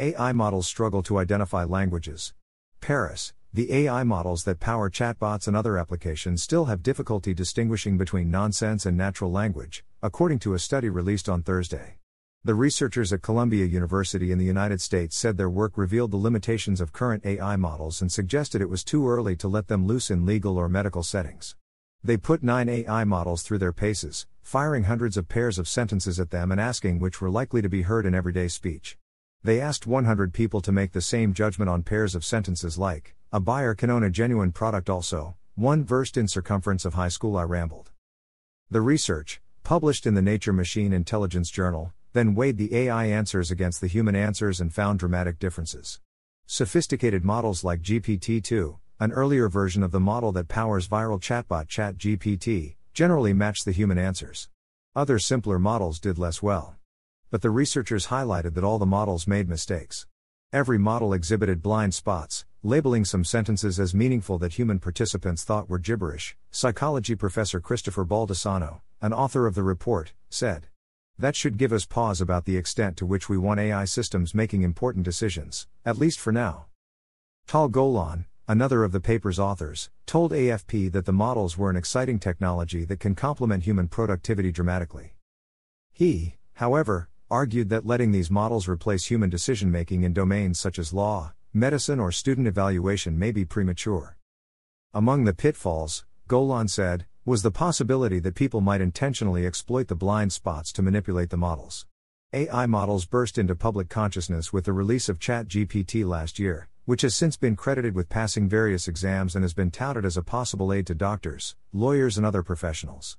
AI models struggle to identify languages. Paris, the AI models that power chatbots and other applications still have difficulty distinguishing between nonsense and natural language, according to a study released on Thursday. The researchers at Columbia University in the United States said their work revealed the limitations of current AI models and suggested it was too early to let them loose in legal or medical settings. They put nine AI models through their paces, firing hundreds of pairs of sentences at them and asking which were likely to be heard in everyday speech. They asked 100 people to make the same judgment on pairs of sentences like, a buyer can own a genuine product also, one versed in circumference of high school I rambled. The research, published in the Nature Machine Intelligence Journal, then weighed the AI answers against the human answers and found dramatic differences. Sophisticated models like GPT 2, an earlier version of the model that powers viral chatbot ChatGPT, generally matched the human answers. Other simpler models did less well. But the researchers highlighted that all the models made mistakes. Every model exhibited blind spots, labeling some sentences as meaningful that human participants thought were gibberish. Psychology professor Christopher Baldassano, an author of the report, said. That should give us pause about the extent to which we want AI systems making important decisions, at least for now. Tal Golan, another of the paper's authors, told AFP that the models were an exciting technology that can complement human productivity dramatically. He, however, argued that letting these models replace human decision making in domains such as law, medicine, or student evaluation may be premature. Among the pitfalls, Golan said, was the possibility that people might intentionally exploit the blind spots to manipulate the models. AI models burst into public consciousness with the release of ChatGPT last year, which has since been credited with passing various exams and has been touted as a possible aid to doctors, lawyers, and other professionals.